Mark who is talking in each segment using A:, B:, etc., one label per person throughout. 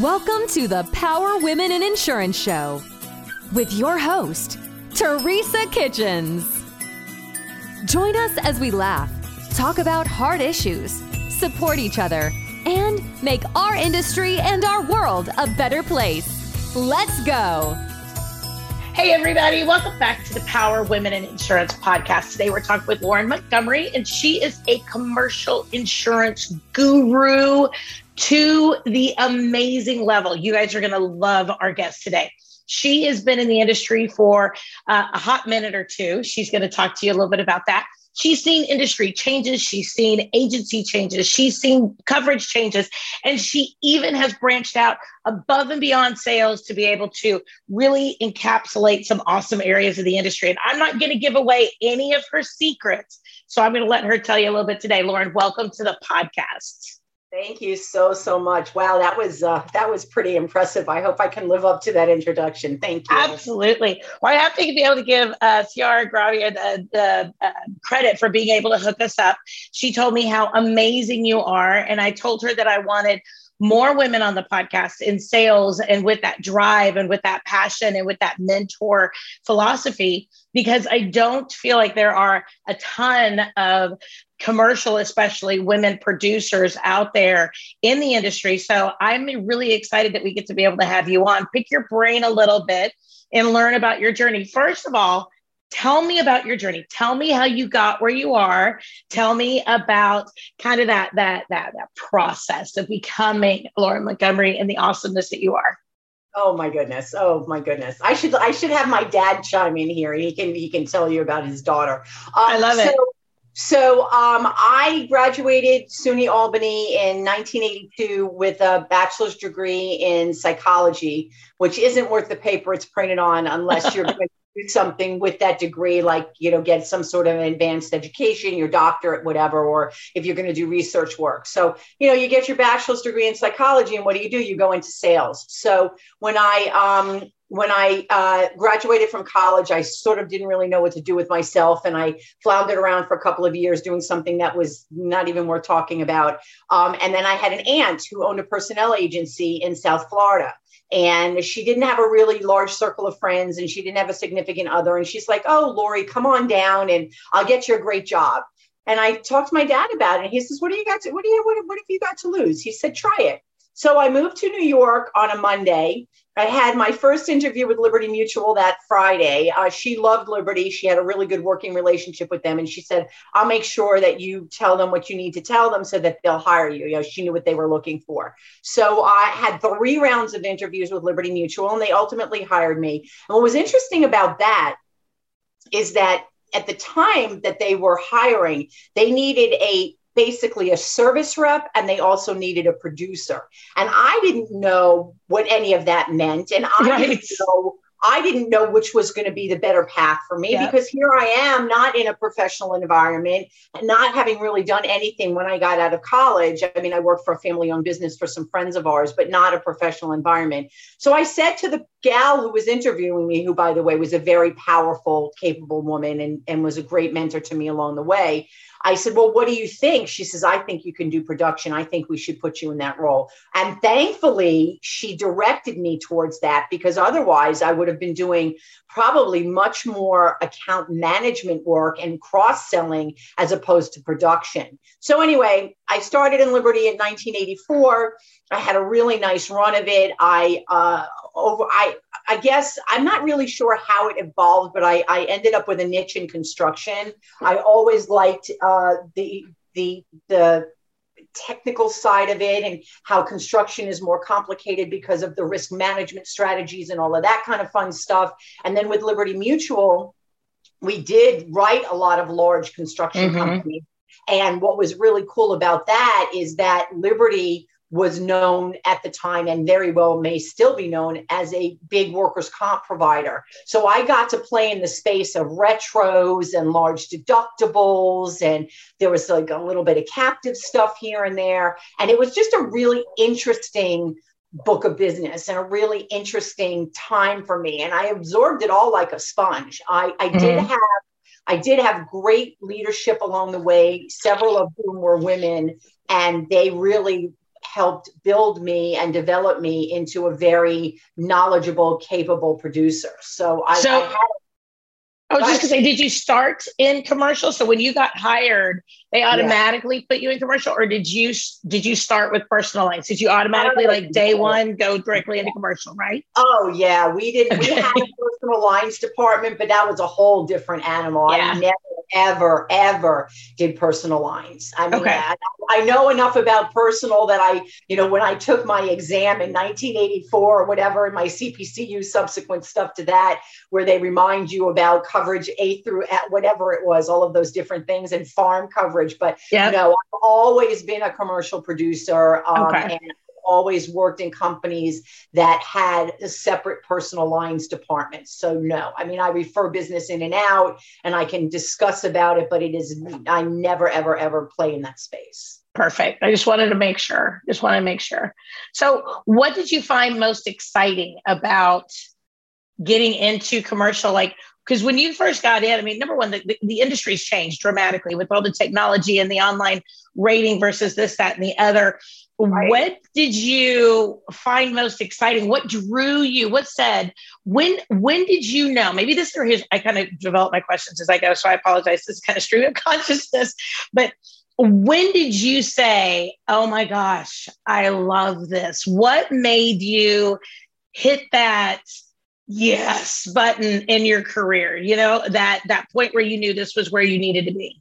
A: Welcome to the Power Women in Insurance Show with your host, Teresa Kitchens. Join us as we laugh, talk about hard issues, support each other, and make our industry and our world a better place. Let's go.
B: Hey, everybody, welcome back to the Power Women in Insurance podcast. Today, we're talking with Lorin Montgomery, and she is a commercial insurance guru to the amazing level. You guys are going to love our guest today. She has been in the industry for uh, a hot minute or two. She's going to talk to you a little bit about that. She's seen industry changes, she's seen agency changes, she's seen coverage changes, and she even has branched out above and beyond sales to be able to really encapsulate some awesome areas of the industry. And I'm not going to give away any of her secrets. So I'm going to let her tell you a little bit today. Lorin, welcome to the podcast.
C: Thank you so so much. Wow, that was uh, that was pretty impressive. I hope I can live up to that introduction. Thank you.
B: Absolutely. Well, I have to be able to give uh, Ciara Gravia the, the uh, credit for being able to hook us up. She told me how amazing you are, and I told her that I wanted more women on the podcast in sales and with that drive and with that passion and with that mentor philosophy because I don't feel like there are a ton of commercial, especially women producers out there in the industry. So I'm really excited that we get to be able to have you on, pick your brain a little bit and learn about your journey. First of all, tell me about your journey. Tell me how you got where you are. Tell me about kind of that that that that process of becoming Lorin Montgomery and the awesomeness that you are.
C: Oh my goodness. Oh my goodness. I should I should have my dad chime in here. He can he can tell you about his daughter.
B: Um, I love it.
C: So, so um, I graduated SUNY Albany in 1982 with a bachelor's degree in psychology, which isn't worth the paper it's printed on unless you're going to do something with that degree, like you know, get some sort of advanced education, your doctorate, whatever, or if you're going to do research work. So you know, you get your bachelor's degree in psychology, and what do you do? You go into sales. So when I um, when I uh, graduated from college, I sort of didn't really know what to do with myself. And I floundered around for a couple of years doing something that was not even worth talking about. Um, and then I had an aunt who owned a personnel agency in South Florida. And she didn't have a really large circle of friends and she didn't have a significant other. And she's like, Oh, Lori, come on down and I'll get you a great job. And I talked to my dad about it. And he says, What do you got to, what do you, what, what have you got to lose? He said, Try it. So I moved to New York on a Monday I had my first interview with Liberty Mutual that Friday. Uh, she loved Liberty. She had a really good working relationship with them. And she said, I'll make sure that you tell them what you need to tell them so that they'll hire you. You know, she knew what they were looking for. So I had three rounds of interviews with Liberty Mutual and they ultimately hired me. And what was interesting about that is that at the time that they were hiring, they needed a basically a service rep and they also needed a producer. And I didn't know what any of that meant. And I right. didn't know I didn't know which was going to be the better path for me yep. because here I am, not in a professional environment, not having really done anything when I got out of college. I mean, I worked for a family owned business for some friends of ours, but not a professional environment. So I said to the gal who was interviewing me, who, by the way, was a very powerful, capable woman and, and was a great mentor to me along the way, I said, Well, what do you think? She says, I think you can do production. I think we should put you in that role. And thankfully, she directed me towards that because otherwise I would have been doing probably much more account management work and cross selling as opposed to production. So, anyway, I started in Liberty in 1984. I had a really nice run of it. I uh, over I I guess I'm not really sure how it evolved, but I, I ended up with a niche in construction. I always liked uh, the the the technical side of it and how construction is more complicated because of the risk management strategies and all of that kind of fun stuff. And then with Liberty Mutual, we did write a lot of large construction mm-hmm. companies. And what was really cool about that is that Liberty was known at the time and very well may still be known as a big workers' comp provider. So I got to play in the space of retros and large deductibles, and there was like a little bit of captive stuff here and there. And it was just a really interesting book of business and a really interesting time for me. And I absorbed it all like a sponge. I, I mm-hmm. did have I did have great leadership along the way, several of whom were women, and they really helped build me and develop me into a very knowledgeable, capable producer. So I,
B: so,
C: I had
B: I was just gonna say, did you start in commercial? So when you got hired, they automatically yeah. put you in commercial, or did you did you start with personal lines? Did you automatically like uh, day one go directly into commercial? Right?
C: Oh yeah, we did. We had a personal lines department, but that was a whole different animal. Yeah. I never ever, ever did personal lines. I mean, okay. I, I, know enough about personal that I, you know, when I took my exam in 1984 or whatever, and my CPCU subsequent stuff to that, where they remind you about coverage A through at whatever it was, all of those different things and farm coverage. But yep. no, I've always been a commercial producer. Um, okay. And always worked in companies that had a separate personal lines departments. So no, I mean I refer business in and out and I can discuss about it, but it is I never ever ever play in that space.
B: Perfect. I just wanted to make sure. Just want to make sure. So, what did you find most exciting about getting into commercial? Like, because when you first got in, I mean, number one, the, the, the, industry's changed dramatically with all the technology and the online rating versus this, that, and the other. Right. What did you find most exciting? What drew you? What said? When when did you know? Maybe this or his I kind of develop my questions as I go, so I apologize. This is kind of stream of consciousness. But when did you say, "Oh my gosh, I love this"? What made you hit that yes button in your career? You know that that point where you knew this was where you needed to be.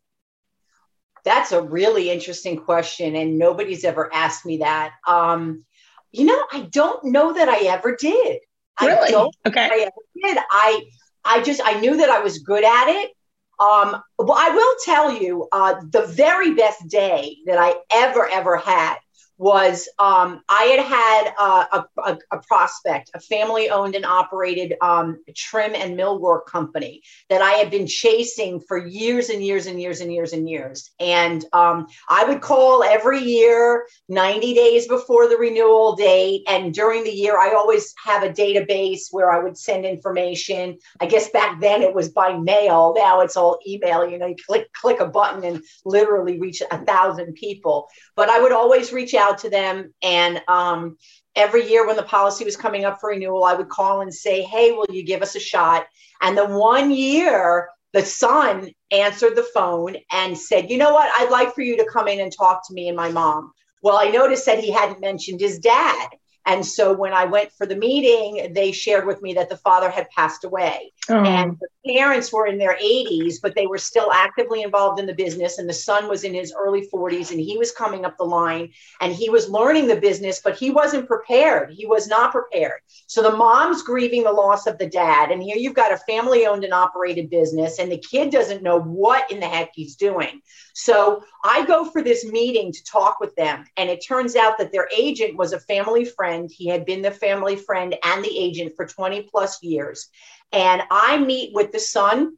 C: That's a really interesting question, and nobody's ever asked me that. Um, you know, I don't know that I ever did.
B: Really?
C: I don't
B: okay.
C: I ever did. I I just I knew that I was good at it. Um, well, I will tell you, uh, the very best day that I ever ever had was um, I had had a, a, a, prospect, a family owned and operated um, trim and millwork company that I had been chasing for years and years and years and years and years. And um, I would call every year, 90 days before the renewal date. And during the year, I always have a database where I would send information. I guess back then it was by mail. Now it's all email. You know, you click, click a button and literally reach a thousand people. But I would always reach out out to them. And um, every year when the policy was coming up for renewal, I would call and say, Hey, will you give us a shot? And the one year, the son answered the phone and said, You know what? I'd like for you to come in and talk to me and my mom. Well, I noticed that he hadn't mentioned his dad. And so when I went for the meeting, they shared with me that the father had passed away. Oh. And the parents were in their 80s, but they were still actively involved in the business. And the son was in his early 40s and he was coming up the line and he was learning the business, but he wasn't prepared. He was not prepared. So the mom's grieving the loss of the dad. And here you've got a family owned and operated business, and the kid doesn't know what in the heck he's doing. So I go for this meeting to talk with them. And it turns out that their agent was a family friend. He had been the family friend and the agent for 20 plus years. And I meet with the son,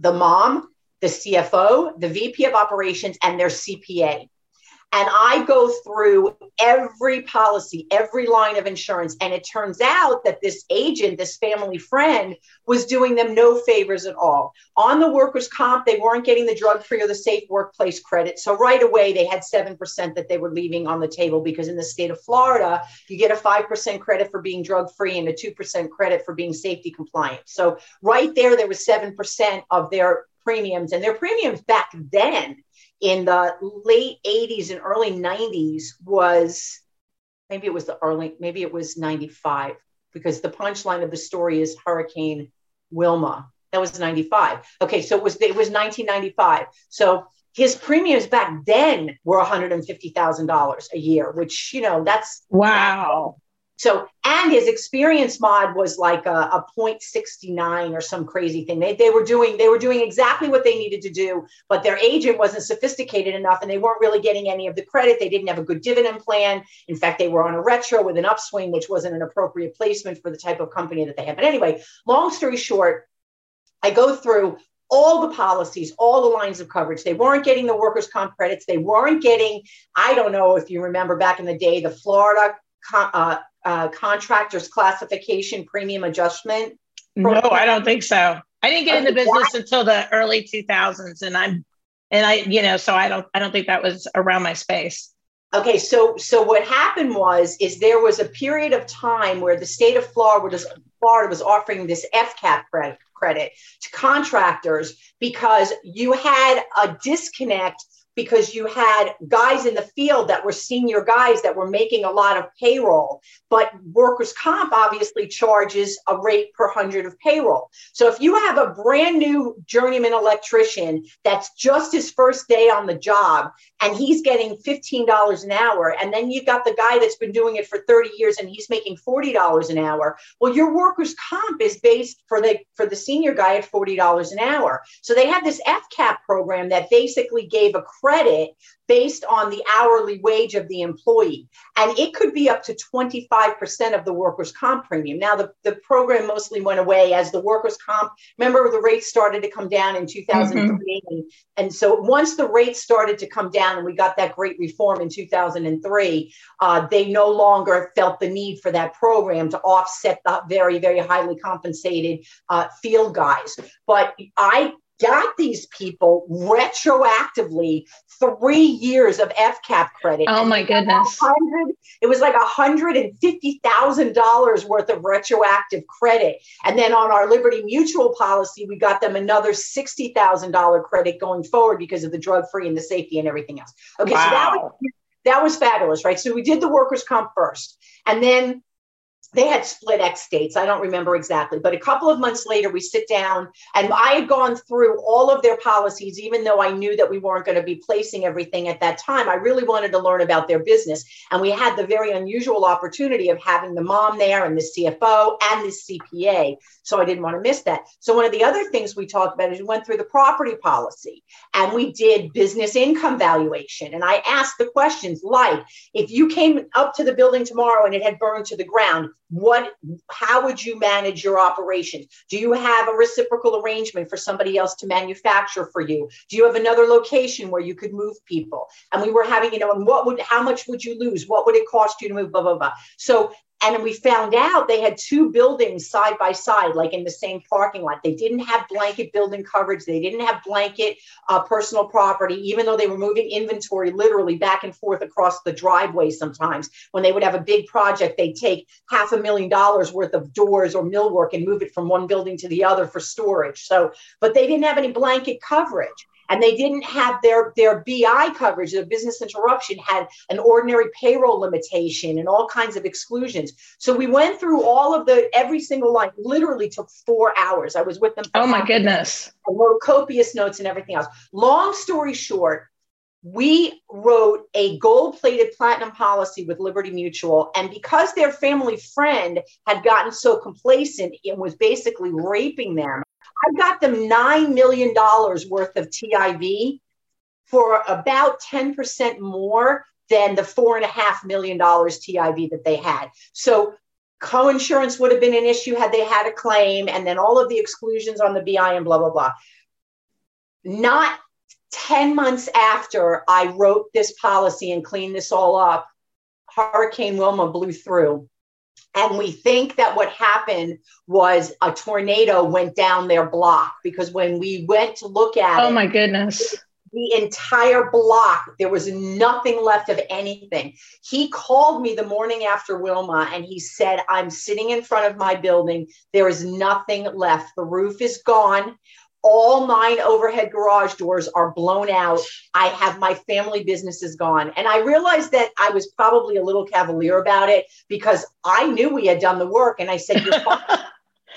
C: the mom, the CFO, the VP of operations, and their CPA. And I go through every policy, every line of insurance. And it turns out that this agent, this family friend, was doing them no favors at all. On the workers' comp, they weren't getting the drug free or the safe workplace credit. So right away, they had 7% that they were leaving on the table because in the state of Florida, you get a 5% credit for being drug free and a 2% credit for being safety compliant. So right there, there was 7% of their premiums. And their premiums back then in the late 80s and early 90s was maybe it was the early, maybe it was 95, because the punchline of the story is Hurricane Wilma. That was 95. Okay, so it was it was 1995. So his premiums back then were $150,000 a year, which you know that's
B: wow.
C: So, and his experience mod was like a, a 0.69 or some crazy thing. They, they were doing, they were doing exactly what they needed to do, but their agent wasn't sophisticated enough and they weren't really getting any of the credit. They didn't have a good dividend plan. In fact, they were on a retro with an upswing, which wasn't an appropriate placement for the type of company that they had. But anyway, long story short, I go through all the policies, all the lines of coverage. They weren't getting the workers' comp credits. They weren't getting, I don't know if you remember back in the day, the Florida uh, uh, contractors classification premium adjustment?
B: Program? No, I don't think so. I didn't get in the business until the early 2000s, and I'm and I, you know, so I don't I don't think that was around my space.
C: Okay, so so what happened was is there was a period of time where the state of Florida was Florida was offering this FCAP credit credit to contractors because you had a disconnect because you had guys in the field that were senior guys that were making a lot of payroll. But workers' comp obviously charges a rate per hundred of payroll. So if you have a brand new journeyman electrician that's just his first day on the job and he's getting $15 an hour, and then you've got the guy that's been doing it for 30 years and he's making $40 an hour, well, your workers' comp is based for the for the senior guy at $40 an hour. So they had this FCAP program that basically gave a credit based on the hourly wage of the employee. And it could be up to 25% of the workers' comp premium. Now, the, the program mostly went away as the workers' comp, remember, the rates started to come down in 2003. Mm-hmm. And, and so once the rates started to come down and we got that great reform in 2003, uh, they no longer felt the need for that program to offset the very, very highly compensated uh, field guys. But I got these people retroactively three years of FCAP credit.
B: Oh my goodness.
C: It was like $150,000 worth of retroactive credit. And then on our Liberty Mutual policy, we got them another $60,000 credit going forward because of the drug free and the safety and everything else. Okay, wow. so that was, that was fabulous, right? So we did the workers' comp first. And then they had split X dates. I don't remember exactly, but a couple of months later, we sit down and I had gone through all of their policies, even though I knew that we weren't going to be placing everything at that time. I really wanted to learn about their business. And we had the very unusual opportunity of having the mom there and the CFO and the CPA. So I didn't want to miss that. So one of the other things we talked about is we went through the property policy and we did business income valuation. And I asked the questions like if you came up to the building tomorrow and it had burned to the ground, what how would you manage your operations? Do you have a reciprocal arrangement for somebody else to manufacture for you? Do you have another location where you could move people? And we were having you know and what would how much would you lose? What would it cost you to move blah blah blah. So and we found out they had two buildings side by side, like in the same parking lot. They didn't have blanket building coverage. They didn't have blanket uh, personal property, even though they were moving inventory literally back and forth across the driveway sometimes. When they would have a big project, they'd take half a million dollars worth of doors or millwork and move it from one building to the other for storage. So, but they didn't have any blanket coverage and they didn't have their their BI coverage. Their business interruption had an ordinary payroll limitation and all kinds of exclusions. So we went through all of the every single line. Literally took four hours. I was with them.
B: oh my goodness!
C: I wrote copious notes and everything else. Long story short. We wrote a gold plated platinum policy with Liberty Mutual. And because their family friend had gotten so complacent and was basically raping them, I got them $9 million worth of TIV for about 10% more than the $4.5 million TIV that they had. So co-insurance would have been an issue had they had a claim and then all of the exclusions on the BI and blah, blah, blah. Not 10 months after I wrote this policy and cleaned this all up, Hurricane Wilma blew through and we think that what happened was a tornado went down their block because when we went to look at
B: oh it, my goodness.
C: the entire block there was nothing left of anything. He called me the morning after wilma and he said i'm sitting in front of my building. There is nothing left. The roof is gone all nine overhead garage doors are blown out. I have my family businesses gone. And I realized that I was probably a little cavalier about it because I knew we had done the work. And I said, You're fine.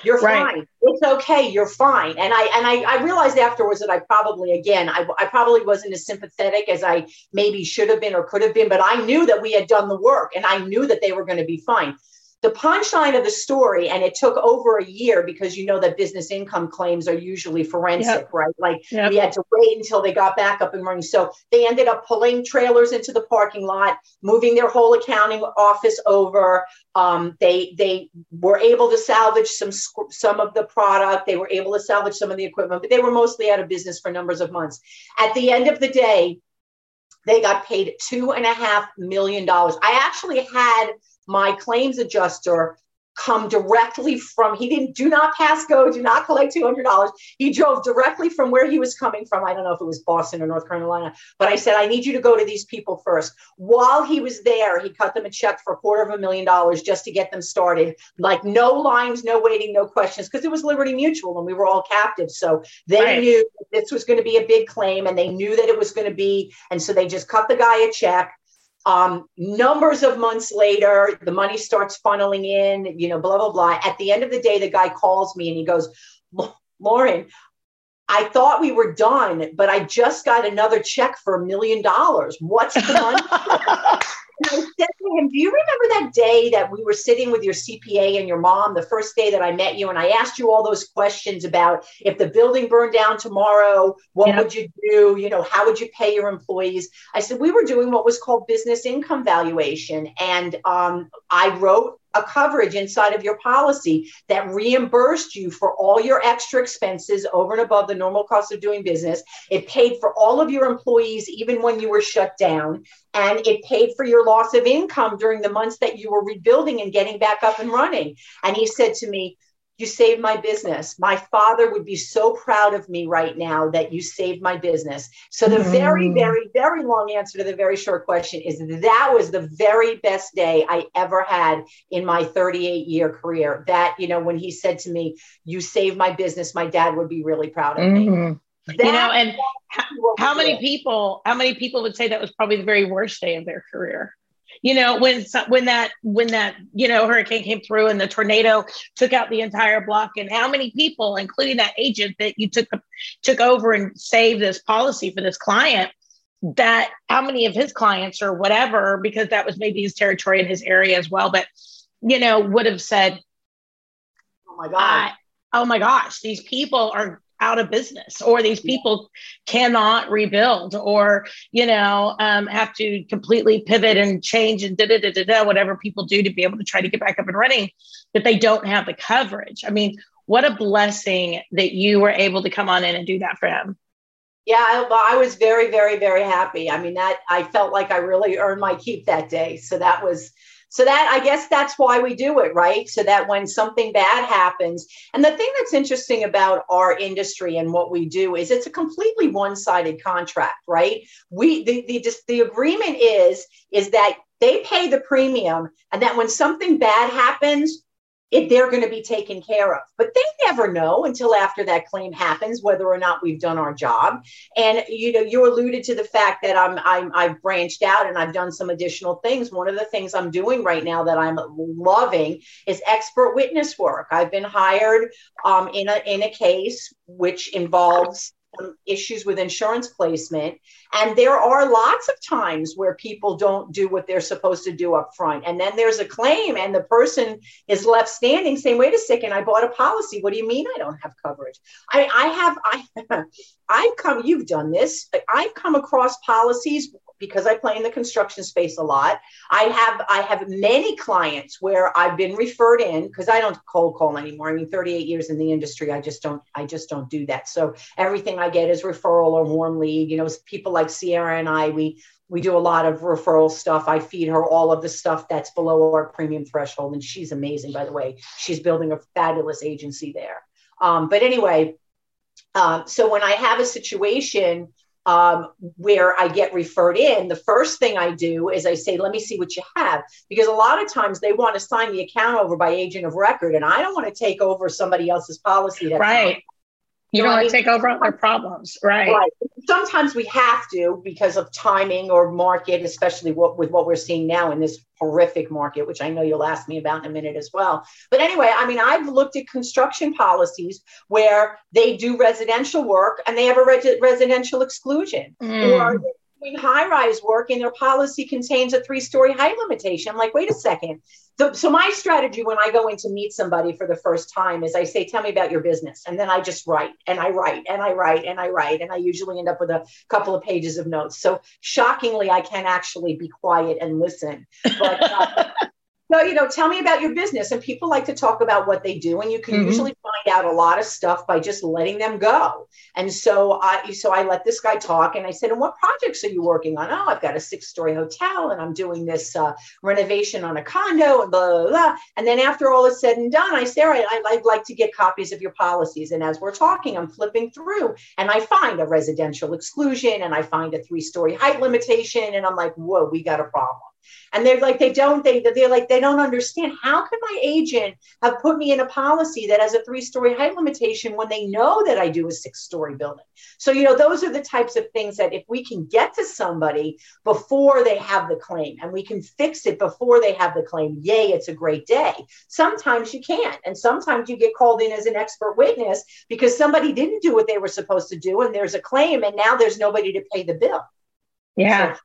C: You're right. fine. It's okay. You're fine. And I and I, I realized afterwards that I probably again I, I probably wasn't as sympathetic as I maybe should have been or could have been, but I knew that we had done the work and I knew that they were going to be fine the punchline of the story, and it took over a year because you know that business income claims are usually forensic, yep. right? Like yep. we had to wait until they got back up and running. So they ended up pulling trailers into the parking lot, moving their whole accounting office over. Um, they they were able to salvage some some of the product. They were able to salvage some of the equipment, but they were mostly out of business for numbers of months. At the end of the day, they got paid two and a half million dollars. I actually had my claims adjuster come directly from he didn't do not pass go do not collect $200 he drove directly from where he was coming from. I don't know if it was boston or north carolina but i said i need you to go to these people first. While he was there he cut them a check for a quarter of a million dollars just to get them started. Like no lines no waiting no questions because it was liberty mutual and we were all captive so they right. knew this was going to be a big claim and they knew that it was going to be and so they just cut the guy a check um, numbers of months later, the money starts funneling in, you know, blah, blah, blah. At the end of the day, the guy calls me and he goes, Lorin, I thought we were done, but I just got another check for a million dollars. What's the money? I said to him, Do you remember that day that we were sitting with your CPA and your mom, the first day that I met you? And I asked you all those questions about if the building burned down tomorrow, what yep. would you do? You know, how would you pay your employees? I said, We were doing what was called business income valuation. And um, I wrote a coverage inside of your policy that reimbursed you for all your extra expenses over and above the normal cost of doing business. It paid for all of your employees, even when you were shut down. And it paid for your loss of income during the months that you were rebuilding and getting back up and running. And he said to me, you saved my business. My father would be so proud of me right now that you saved my business. So, the mm. very, very, very long answer to the very short question is that was the very best day I ever had in my 38 year career. That, you know, when he said to me, You saved my business, my dad would be really proud of mm-hmm. me.
B: That you know, and how, how many people, how many people would say that was probably the very worst day of their career? You know when when that when that you know hurricane came through and the tornado took out the entire block and how many people including that agent that you took took over and saved this policy for this client that how many of his clients or whatever because that was maybe his territory and his area as well but you know would have said
C: oh my god.
B: Oh my gosh these people are out of business or these people cannot rebuild or you know um, have to completely pivot and change and da, da, da, da, whatever people do to be able to try to get back up and running but they don't have the coverage. I mean what a blessing that you were able to come on in and do that for him.
C: Yeah I, I was very very very happy. I mean that i felt like i really earned my keep that day. So that was so that I guess that's why we do it, right? So that when something bad happens, and the thing that's interesting about our industry and what we do is it's a completely one-sided contract, right? We the the just the agreement is is that they pay the premium and that when something bad happens, if they're going to be taken care of. But they never know until after that claim happens whether or not we've done our job. And you know, you alluded to the fact that I'm, I'm I've branched out and I've done some additional things. One of the things I'm doing right now that I'm loving is expert witness work. I've been hired um, in a in a case which involves issues with insurance placement. And there are lots of times where people don't do what they're supposed to do up front. And then there's a claim, and the person is left standing saying, wait a second, I bought a policy. What do you mean I don't have coverage? I, I have, I, I've come, you've done this. I've come across policies because I play in the construction space a lot. I have I have many clients where I've been referred in because I don't cold call anymore. I mean, 38 years in the industry, I just don't I just don't do that. So everything I get is referral or warm lead. You know, people like Sierra and I, we we do a lot of referral stuff. I feed her all of the stuff that's below our premium threshold, and she's amazing, by the way. She's building a fabulous agency there. Um, but anyway, um, so when I have a situation um, where I get referred in, the first thing I do is I say, let me see what you have. Because a lot of times they want to sign the account over by agent of record, and I don't want to take over somebody else's policy.
B: right. You, don't want to take over their problems, right? Right.
C: Sometimes we have to because of timing or market, especially what, with what we're seeing now in this horrific market, which I know you'll ask me about in a minute as well. But anyway, I mean, I've looked at construction policies where they do residential work and they have a res- residential exclusion, mm. or doing high rise work and their policy contains a three story height limitation. I'm like, wait a second. So, so my strategy when I go in to meet somebody for the first time is I say, tell me about your business. And then I just write and I write and I write and I write. And I usually end up with a couple of pages of notes. So shockingly, I can actually be quiet and listen. But uh, so, you know, tell me about your business. And people like to talk about what they do. And you can mm-hmm. usually find out a lot of stuff by just letting them go. And so I so I let this guy talk and I said, and what projects are you working on? Oh, I've got a six-story hotel and I'm doing this uh, renovation on a condo and blah, blah, blah. And then after all is said and done, I say, all right, I'd like to get copies of your policies. And as we're talking, I'm flipping through and I find a residential exclusion and I find a three-story height limitation. And I'm like, whoa, we got a problem and they're like they don't they they're like they don't understand. How can my agent have put me in a policy that has a three story height limitation when they know that i do a six story building? So you know those are the types of things that if we can get to somebody before they have the claim and we can fix it before they have the claim yay it's a great day. Sometimes you can't. And sometimes you get called in as an expert witness because somebody didn't do what they were supposed to do and there's a claim and now there's nobody to pay the bill.
B: Yeah.
C: So,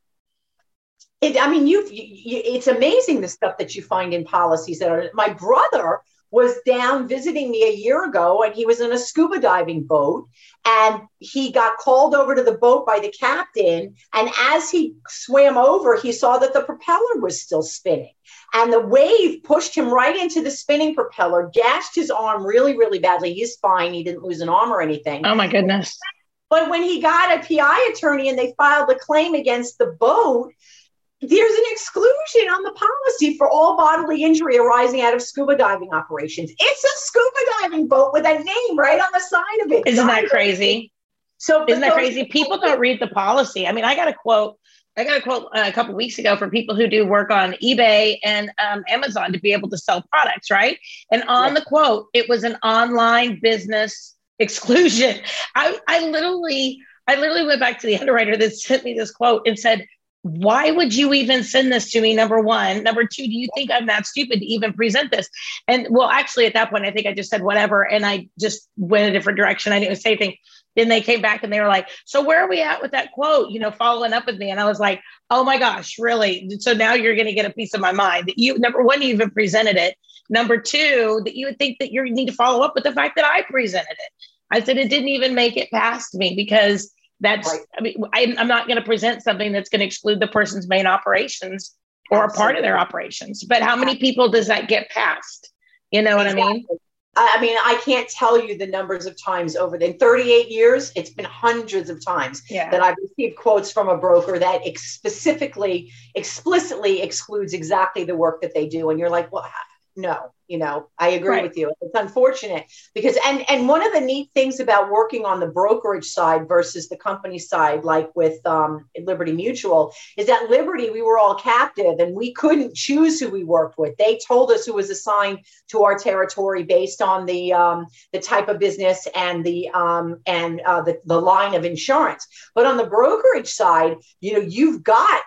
C: it, I mean, you, you, it's amazing the stuff that you find in policies that are. My brother was down visiting me a year ago, and he was in a scuba diving boat, and he got called over to the boat by the captain. And as he swam over, he saw that the propeller was still spinning, and the wave pushed him right into the spinning propeller, gashed his arm really, really badly. He's fine; he didn't lose an arm or anything.
B: Oh my goodness!
C: But when he got a PI attorney and they filed a claim against the boat, there's an exclusion on the policy for all bodily injury arising out of scuba diving operations. It's a scuba diving boat with a name right on the side of it.
B: Isn't that crazy? So isn't that crazy? People don't read the policy. I mean, I got a quote. I got a quote uh, a couple weeks ago for people who do work on eBay and um, Amazon to be able to sell products, right? And on yeah. the quote, it was an online business exclusion. I, I literally, I literally went back to the underwriter that sent me this quote and said, why would you even send this to me? Number one. Number two, do you think I'm that stupid to even present this? And well, actually, at that point, I think I just said whatever and I just went a different direction. I didn't say anything. Then they came back and they were like, So where are we at with that quote? You know, following up with me. And I was like, Oh my gosh, really? So now you're going to get a piece of my mind that you, number one, you even presented it. Number two, that you would think that you need to follow up with the fact that I presented it. I said it didn't even make it past me because that's right. i mean I'm, I'm not going to present something that's going to exclude the person's main operations or Absolutely. a part of their operations but how many people does that get past you know exactly. what i mean
C: I mean, I can't tell you the numbers of times over the 38 years. It's been hundreds of times yeah. that I've received quotes from a broker that ex- specifically, explicitly excludes exactly the work that they do. And you're like, well, no you know i agree right. with you. It's unfortunate because and and one of the neat things about working on the brokerage side versus the company side like with um, liberty mutual is that liberty we were all captive and we couldn't choose who we worked with. They told us who was assigned to our territory based on the um, the type of business and the um, and uh, the, the line of insurance. But on the brokerage side you know you've got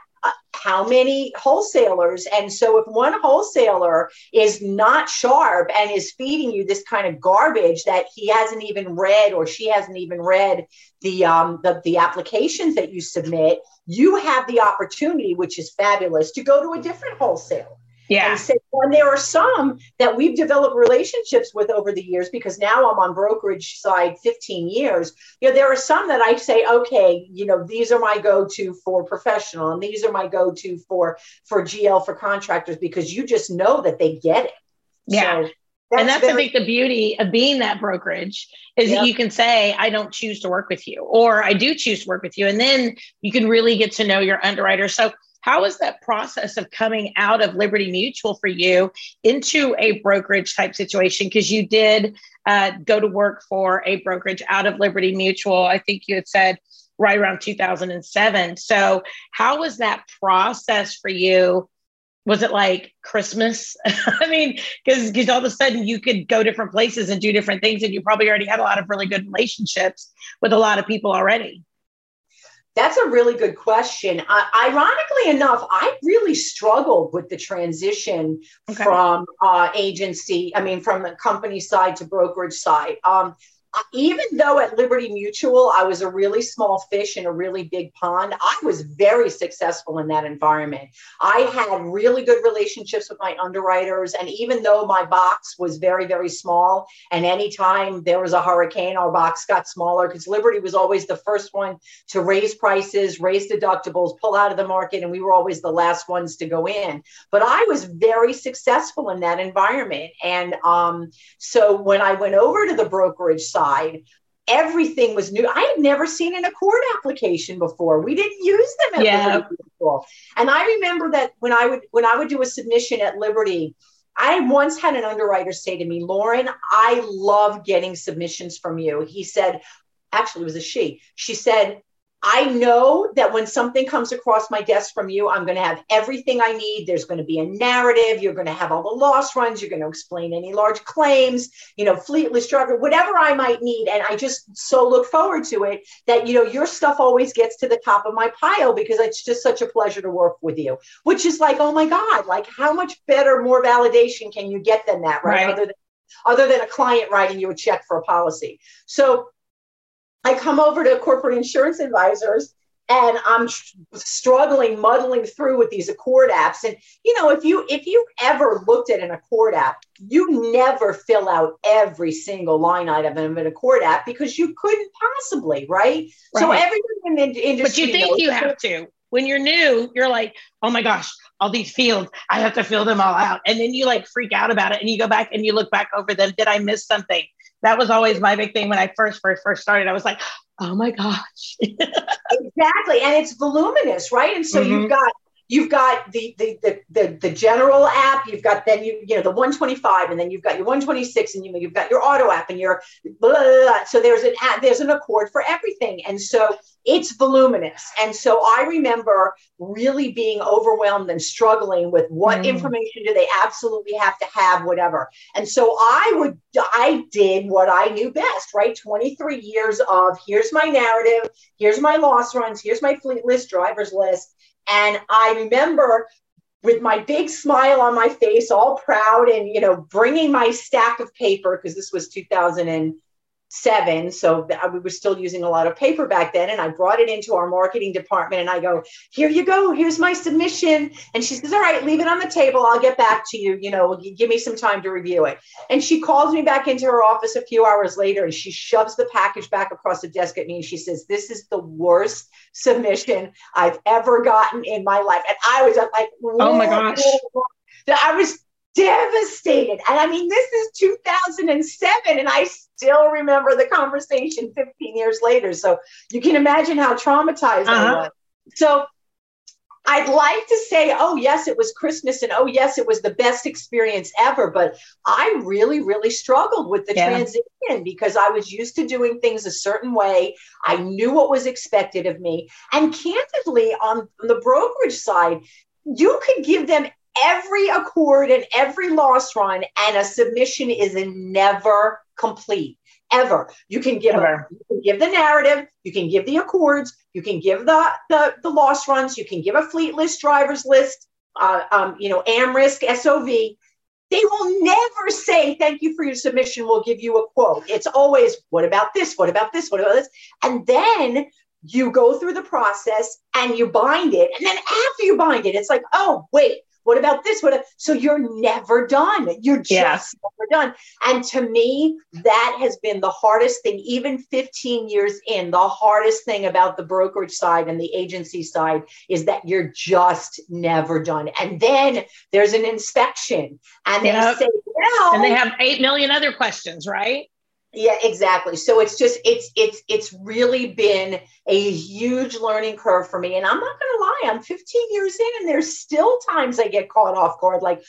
C: how many wholesalers. And so if one wholesaler is not sharp and is feeding you this kind of garbage that he hasn't even read or she hasn't even read the um the, the applications that you submit you have the opportunity which is fabulous to go to a different wholesaler
B: yeah.
C: And, say, and there are some that we've developed relationships with over the years because now I'm on brokerage side 15 years. You know, there are some that I say, okay, you know, these are my go-to for professional and these are my go-to for for GL for contractors because you just know that they get it.
B: Yeah. So, that's and that's very- I think the beauty of being that brokerage is yep. that you can say I don't choose to work with you or I do choose to work with you and then you can really get to know your underwriter. So how was that process of coming out of Liberty Mutual for you into a brokerage type situation? Because you did uh, go to work for a brokerage out of Liberty Mutual. I think you had said right around 2007. So, how was that process for you? Was it like Christmas? I mean, because because all of a sudden you could go different places and do different things, and you probably already had a lot of really good relationships with a lot of people already.
C: That's a really good question. Uh, ironically enough, I really struggled with the transition okay. from uh, agency, I mean, from the company side to brokerage side. Um, even though at Liberty Mutual, I was a really small fish in a really big pond, I was very successful in that environment. I had really good relationships with my underwriters. And even though my box was very, very small, and anytime there was a hurricane, our box got smaller because Liberty was always the first one to raise prices, raise deductibles, pull out of the market, and we were always the last ones to go in. But I was very successful in that environment. And um, so when I went over to the brokerage side, side, everything was new. I had never seen an ACORD application before. We didn't use them at yeah. Liberty And I remember that when I would when I would do a submission at Liberty, I once had an underwriter say to me, Lorin, I love getting submissions from you. He said, actually, it was a she. She said, I know that when something comes across my desk from you, I'm going to have everything I need. There's going to be a narrative. You're going to have all the loss runs. You're going to explain any large claims, you know, fleetless driver, whatever I might need. And I just so look forward to it that, you know, your stuff always gets to the top of my pile because it's just such a pleasure to work with you, which is like, oh my God, like how much better, more validation can you get than that, right? right. Other, than, other than a client writing you a check for a policy. So I come over to corporate insurance advisors and I'm struggling, muddling through with these ACORD apps. And you know, if you if you ever looked at an ACORD app, you never fill out every single line item of an ACORD app because you couldn't possibly, right? right. So everyone in the industry.
B: But you think you have to. When you're new, you're like, oh my gosh, all these fields, I have to fill them all out. And then you like freak out about it and you go back and you look back over them. Did I miss something? That was always my big thing when I first first first started. I was like, oh my gosh.
C: exactly. And it's voluminous, right? And so mm-hmm. you've got you've got the, the the the the general app you've got then you you know the 125 and then you've got your 126 and you you've got your auto app and your blah, blah, blah. so there's an there's an ACORD for everything and so it's voluminous and so i remember really being overwhelmed and struggling with what mm. information do they absolutely have to have whatever and so i would i did what i knew best right 23 years of here's my narrative here's my loss runs here's my fleet list drivers list and I remember with my big smile on my face, all proud and, you know, bringing my stack of paper because this was 2000 and seven. So uh, we were still using a lot of paper back then. And I brought it into our marketing department and I go, here you go. Here's my submission. And she says, all right, leave it on the table. I'll get back to you. You know, give me some time to review it. And she calls me back into her office a few hours later and she shoves the package back across the desk at me. And she says, this is the worst submission I've ever gotten in my life. And I was like,
B: oh my gosh.
C: I was devastated. And I mean, this is 2007, and I still remember the conversation 15 years later. So you can imagine how traumatized uh-huh. I was. So I'd like to say, oh, yes, it was Christmas, and oh, yes, it was the best experience ever. But I really, really struggled with the yeah. transition because I was used to doing things a certain way. I knew what was expected of me. And candidly, on the brokerage side, you could give them every ACORD and every loss run, and a submission is never complete ever. You can give a, you can give the narrative, you can give the ACORDs, you can give the the, the loss runs, you can give a fleet list, drivers list, uh, um, you know, AmRisk, SOV. They will never say thank you for your submission. We'll give you a quote. It's always what about this? What about this? What about this? And then you go through the process and you bind it. And then after you bind it, it's like, oh, wait, what about this? What? So you're never done. You're just yeah. never done. And to me, that has been the hardest thing, even 15 years in. The hardest thing about the brokerage side and the agency side is that you're just never done. And then there's an inspection, and they yep. say, well,
B: and they have eight million other questions, right?
C: Yeah exactly. So it's just it's it's it's really been a huge learning curve for me. And i'm not going to lie i'm 15 years in and there's still times i get caught off guard like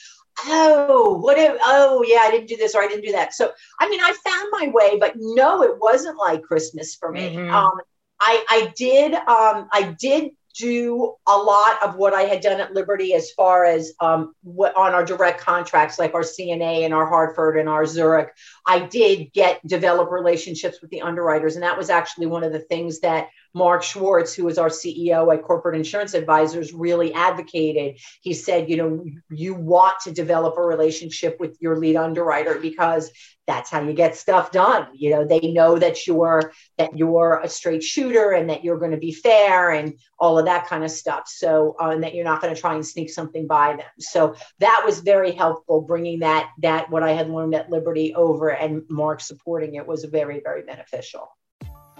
C: oh what if oh yeah i didn't do this or i didn't do that. So i mean i found my way but no it wasn't like christmas for me. Mm-hmm. um i i did um i did do a lot of what I had done at Liberty as far as um, what on our direct contracts, like our CNA and our Hartford and our Zurich. I did get develop relationships with the underwriters, and that was actually one of the things that Mark Schwartz, who is our CEO at Corporate Insurance Advisors, really advocated. He said, you know, you want to develop a relationship with your lead underwriter because that's how you get stuff done. You know, they know that you're that you're a straight shooter and that you're going to be fair and all of that kind of stuff. So, uh, and that you're not going to try and sneak something by them. So that was very helpful. Bringing that that what I had learned at Liberty over and Mark supporting it was very very beneficial.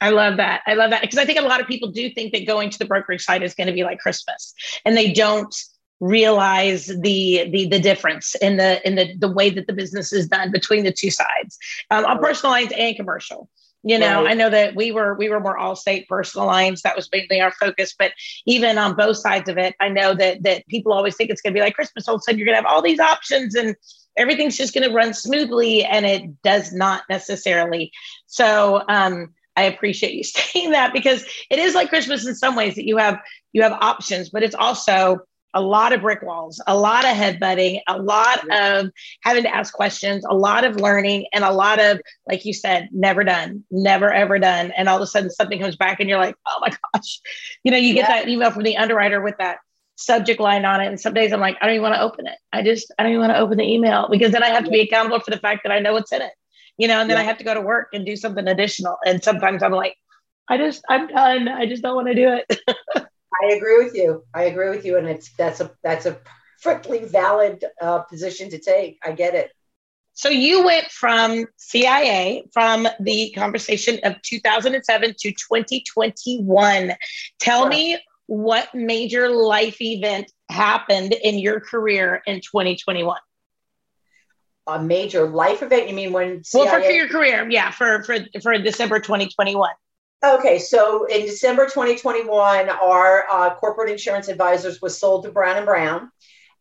B: I love that. I love that because I think a lot of people do think that going to the brokerage side is going to be like Christmas, and they don't realize the the the difference in the in the the way that the business is done between the two sides um, on personal lines and commercial. You know, right. I know that we were we were more Allstate personal lines. That was mainly our focus. But even on both sides of it, I know that that people always think it's going to be like Christmas. All of a sudden, you're going to have all these options and everything's just going to run smoothly, and it does not necessarily. So, um, I appreciate you saying that because it is like Christmas in some ways that you have you have options, but it's also a lot of brick walls, a lot of headbutting, a lot of having to ask questions, a lot of learning, and a lot of, like you said, never done, never ever done. And all of a sudden something comes back and you're like, oh my gosh. You know, you get yeah. that email from the underwriter with that subject line on it. And some days I'm like, I don't even want to open it. I just, I don't even want to open the email because then I have to be accountable for the fact that I know what's in it you know, and then yeah. I have to go to work and do something additional. And sometimes I'm like, I just, I'm done. I just don't want to do it.
C: I agree with you. I agree with you. And it's, that's a, that's a perfectly valid uh, position to take. I get it.
B: So you went from CIA from the conversation of 2007 to 2021. Tell sure. me what major life event happened in your career in 2021
C: a major life event? You mean when?
B: CIA- well, for, for your career, yeah, for for for December 2021.
C: Okay, so in December 2021, our uh, corporate insurance advisors was sold to Brown and Brown,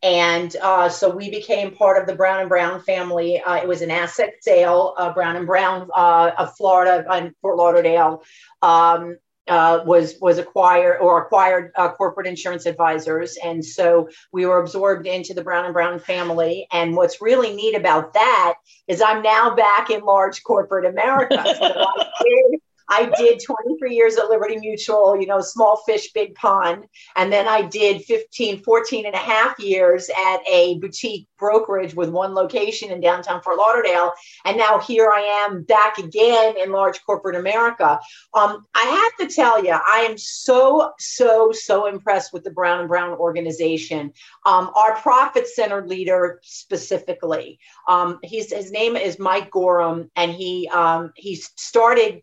C: and uh, so we became part of the Brown and Brown family. Uh, it was an asset sale. Brown and Brown uh, of Florida and Fort Lauderdale um, uh, was was acquired or acquired uh, corporate insurance advisors, and so we were absorbed into the Brown and Brown family. And what's really neat about that is I'm now back in large corporate America. So I did 23 years at Liberty Mutual, you know, small fish, big pond. And then I did 15, 14 and a half years at a boutique brokerage with one location in downtown Fort Lauderdale. And now here I am back again in large corporate America. Um, I have to tell you, I am so, so, so impressed with the Brown and Brown organization. Um, our profit centered leader specifically, um, he's, his name is Mike Gorham, and he, um, he started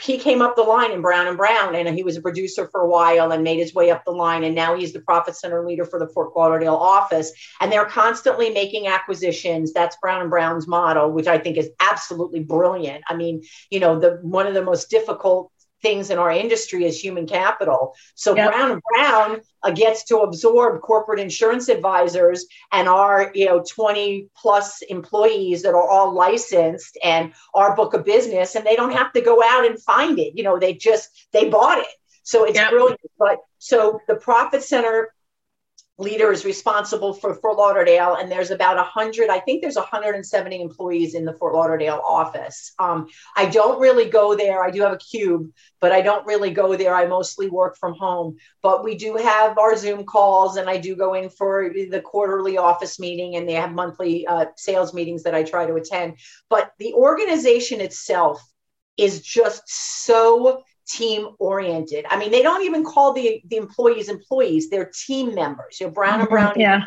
C: he came up the line in Brown and Brown, and he was a producer for a while and made his way up the line. And now he's the profit center leader for the Fort Lauderdale office. And they're constantly making acquisitions. That's Brown and Brown's model, which I think is absolutely brilliant. I mean, you know, the one of the most difficult things in our industry is human capital. So yep. Brown and Brown uh, gets to absorb corporate insurance advisors and our you know 20 plus employees that are all licensed and our book of business, and they don't have to go out and find it. You know, they just they bought it. So it's yep. brilliant. But so the profit center leader is responsible for Fort Lauderdale, and there's about 100, I think there's 170 employees in the Fort Lauderdale office. Um, I don't really go there. I do have a cube, but I don't really go there. I mostly work from home. But we do have our Zoom calls, and I do go in for the quarterly office meeting, and they have monthly uh, sales meetings that I try to attend. But the organization itself is just so team oriented. I mean, they don't even call the, the employees employees, they're team members. You know, Brown and mm-hmm. Brown yeah.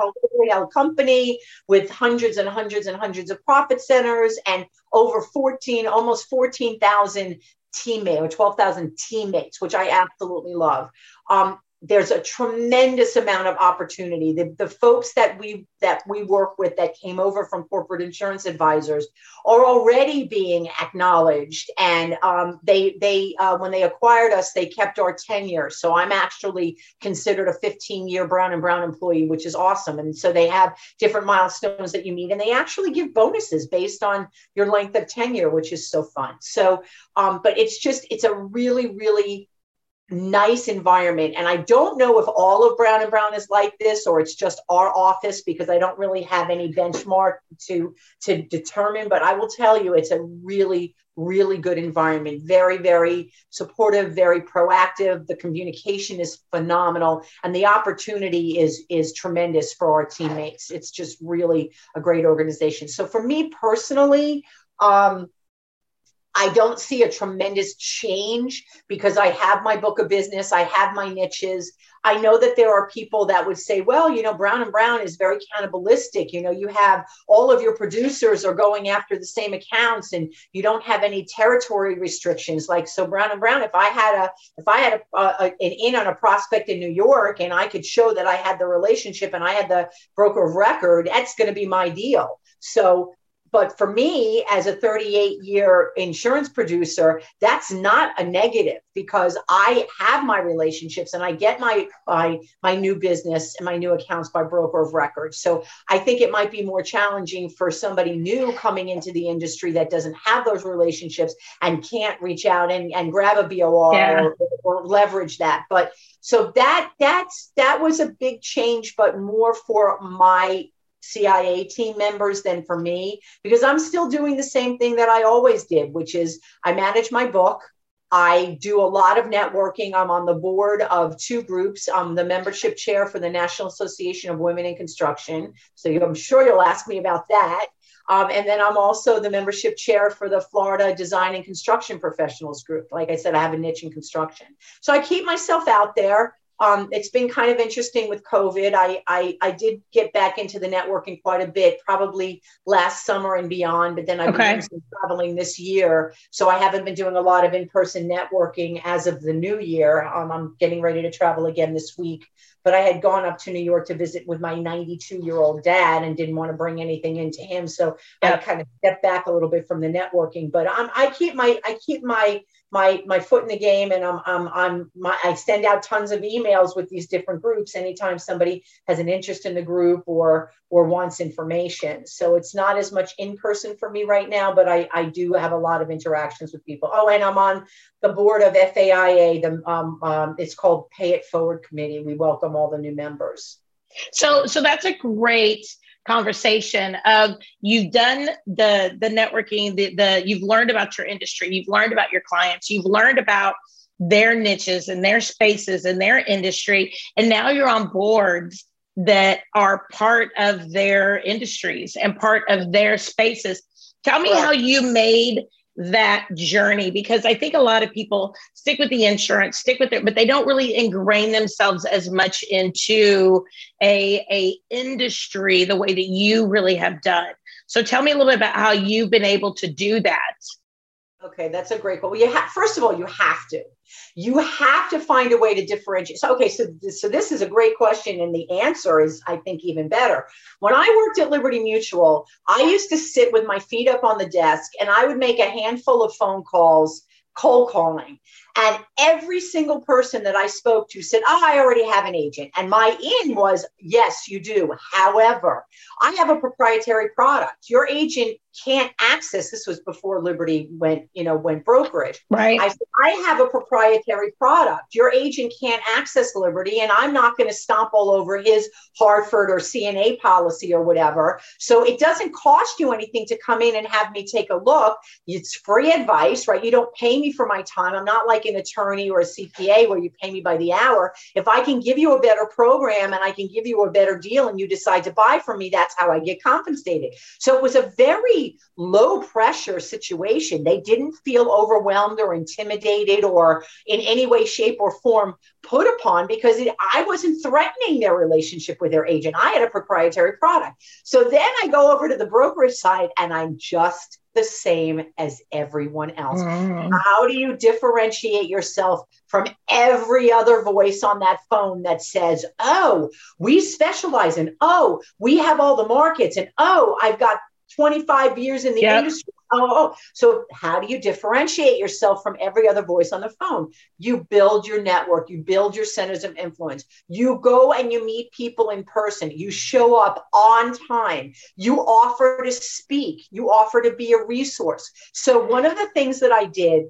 C: a company with hundreds and hundreds and hundreds of profit centers and over 14, almost 14,000 teammates or 12,000 teammates, which I absolutely love. Um, there's a tremendous amount of opportunity. The, the folks that we that we work with that came over from corporate insurance advisors are already being acknowledged, and um, they they uh, when they acquired us, they kept our tenure. So I'm actually considered a 15 year Brown and Brown employee, which is awesome. And so they have different milestones that you meet, and they actually give bonuses based on your length of tenure, which is so fun. So, um, but it's just it's a really really nice environment. And i don't know if all of brown and brown is like this or it's just our office because i don't really have any benchmark to to determine but i will tell you it's a really really good environment. Very very supportive very proactive. The communication is phenomenal and the opportunity is is tremendous for our teammates. It's just really a great organization. So for me personally um, I don't see a tremendous change because I have my book of business, I have my niches. I know that there are people that would say, well, you know, Brown and Brown is very cannibalistic. You know, you have all of your producers are going after the same accounts and you don't have any territory restrictions. Like, so Brown and Brown, if I had a, if I had a, a, an in on a prospect in New York and I could show that I had the relationship and I had the broker of record, that's going to be my deal. So but for me, as a 38 year insurance producer, that's not a negative because I have my relationships and I get my, my, my new business and my new accounts by broker of record. So I think it might be more challenging for somebody new coming into the industry that doesn't have those relationships and can't reach out and, and grab a BOR yeah. or, or leverage that. But so that that's that was a big change, but more for my CIA team members than for me because I'm still doing the same thing that I always did, which is I manage my book. I do a lot of networking. I'm on the board of two groups. I'm the membership chair for the National Association of Women in Construction. So I'm sure you'll ask me about that. Um, and then I'm also the membership chair for the Florida Design and Construction Professionals Group. Like I said, I have a niche in construction. So I keep myself out there. Um, it's been kind of interesting with COVID. I, I, I did get back into the networking quite a bit, probably last summer and beyond. But then I've okay. been traveling this year, so I haven't been doing a lot of in-person networking as of the new year. Um, I'm getting ready to travel again this week. But I had gone up to New York to visit with my 92 year old dad and didn't want to bring anything into him, so I kind of stepped back a little bit from the networking. But I'm, I keep my I keep my my my foot in the game and I'm I'm, I'm my, I send out tons of emails with these different groups anytime somebody has an interest in the group or or wants information. So it's not as much in person for me right now, but I I do have a lot of interactions with people. Oh, and I'm on the board of FAIA. The um, um, it's called Pay It Forward Committee. We welcome all the new members.
B: So so that's a great conversation of you've done the the networking the, the you've learned about your industry you've learned about your clients you've learned about their niches and their spaces and their industry and now you're on boards that are part of their industries and part of their spaces. Tell me how you made that journey because I think a lot of people stick with the insurance, stick with it, but they don't really ingrain themselves as much into a, a industry the way that you really have done. So tell me a little bit about how you've been able to do that.
C: Okay, that's a great Well, you have first of all, you have to. You have to find a way to differentiate. So, okay, so so this is a great question, and the answer is, I think, even better. When I worked at Liberty Mutual, I used to sit with my feet up on the desk, and I would make a handful of phone calls cold calling. And every single person that I spoke to said, Oh, I already have an agent. And my in was, Yes, you do. However, I have a proprietary product. Your agent can't access this was before liberty went you know went brokerage.
B: Right.
C: I i have a proprietary product. Your agent can't access liberty and i'm not going to stomp all over his hartford or cna policy or whatever. So it doesn't cost you anything to come in and have me take a look. It's free advice right? You don't pay me for my time. I'm not like an attorney or a cpa where you pay me by the hour if i can give you a better program and i can give you a better deal and you decide to buy from me that's how i get compensated so it was a very low pressure situation. They didn't feel overwhelmed or intimidated or in any way, shape, or form put upon because it, I wasn't threatening their relationship with their agent. I had a proprietary product. So then I go over to the brokerage side and I'm just the same as everyone else. Mm. How do you differentiate yourself from every other voice on that phone that says, oh, we specialize in, oh, we have all the markets, and oh, I've got 25 years in the yep. industry. Oh, oh, oh, so how do you differentiate yourself from every other voice on the phone? You build your network, you build your centers of influence. You go and you meet people in person. You show up on time. You offer to speak. You offer to be a resource. So, one of the things that I did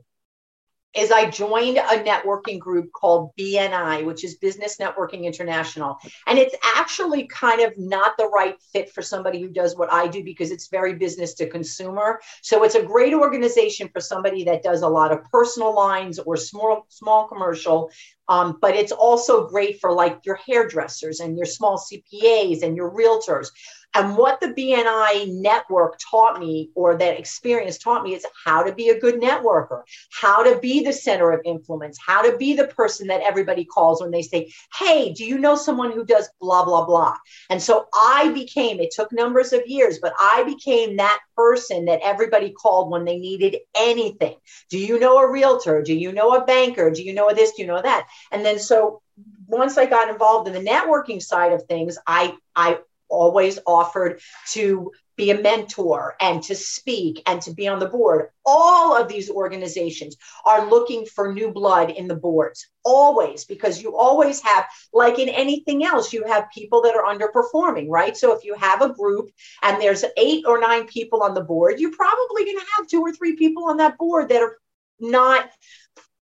C: is I joined a networking group called BNI, which is Business Networking International. And it's actually kind of not the right fit for somebody who does what I do because it's very business to consumer. So it's a great organization for somebody that does a lot of personal lines or small small commercial um, but it's also great for like your hairdressers and your small CPAs and your realtors. And what the BNI network taught me, or that experience taught me, is how to be a good networker, how to be the center of influence, how to be the person that everybody calls when they say, Hey, do you know someone who does blah, blah, blah? And so I became, it took numbers of years, but I became that person that everybody called when they needed anything. Do you know a realtor? Do you know a banker? Do you know this? Do you know that? And then so once I got involved in the networking side of things, I I always offered to be a mentor and to speak and to be on the board. All of these organizations are looking for new blood in the boards, always, because you always have, like in anything else, you have people that are underperforming, right? So if you have a group and there's eight or nine people on the board, you're probably going to have two or three people on that board that are not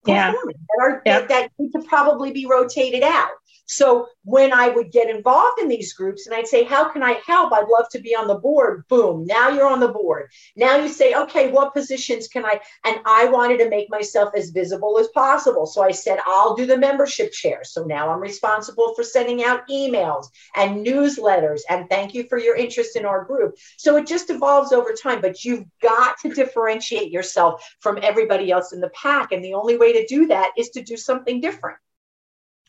C: yeah. that, are, that, that need to probably be rotated out. So when I would get involved in these groups and I'd say, How can I help? I'd love to be on the board. Boom, now you're on the board. Now you say, Okay, what positions can I? And I wanted to make myself as visible as possible. So I said, I'll do the membership chair. So now I'm responsible for sending out emails and newsletters. And thank you for your interest in our group. So it just evolves over time, but you've got to differentiate yourself from everybody else in the pack. And the only way to do that is to do something different.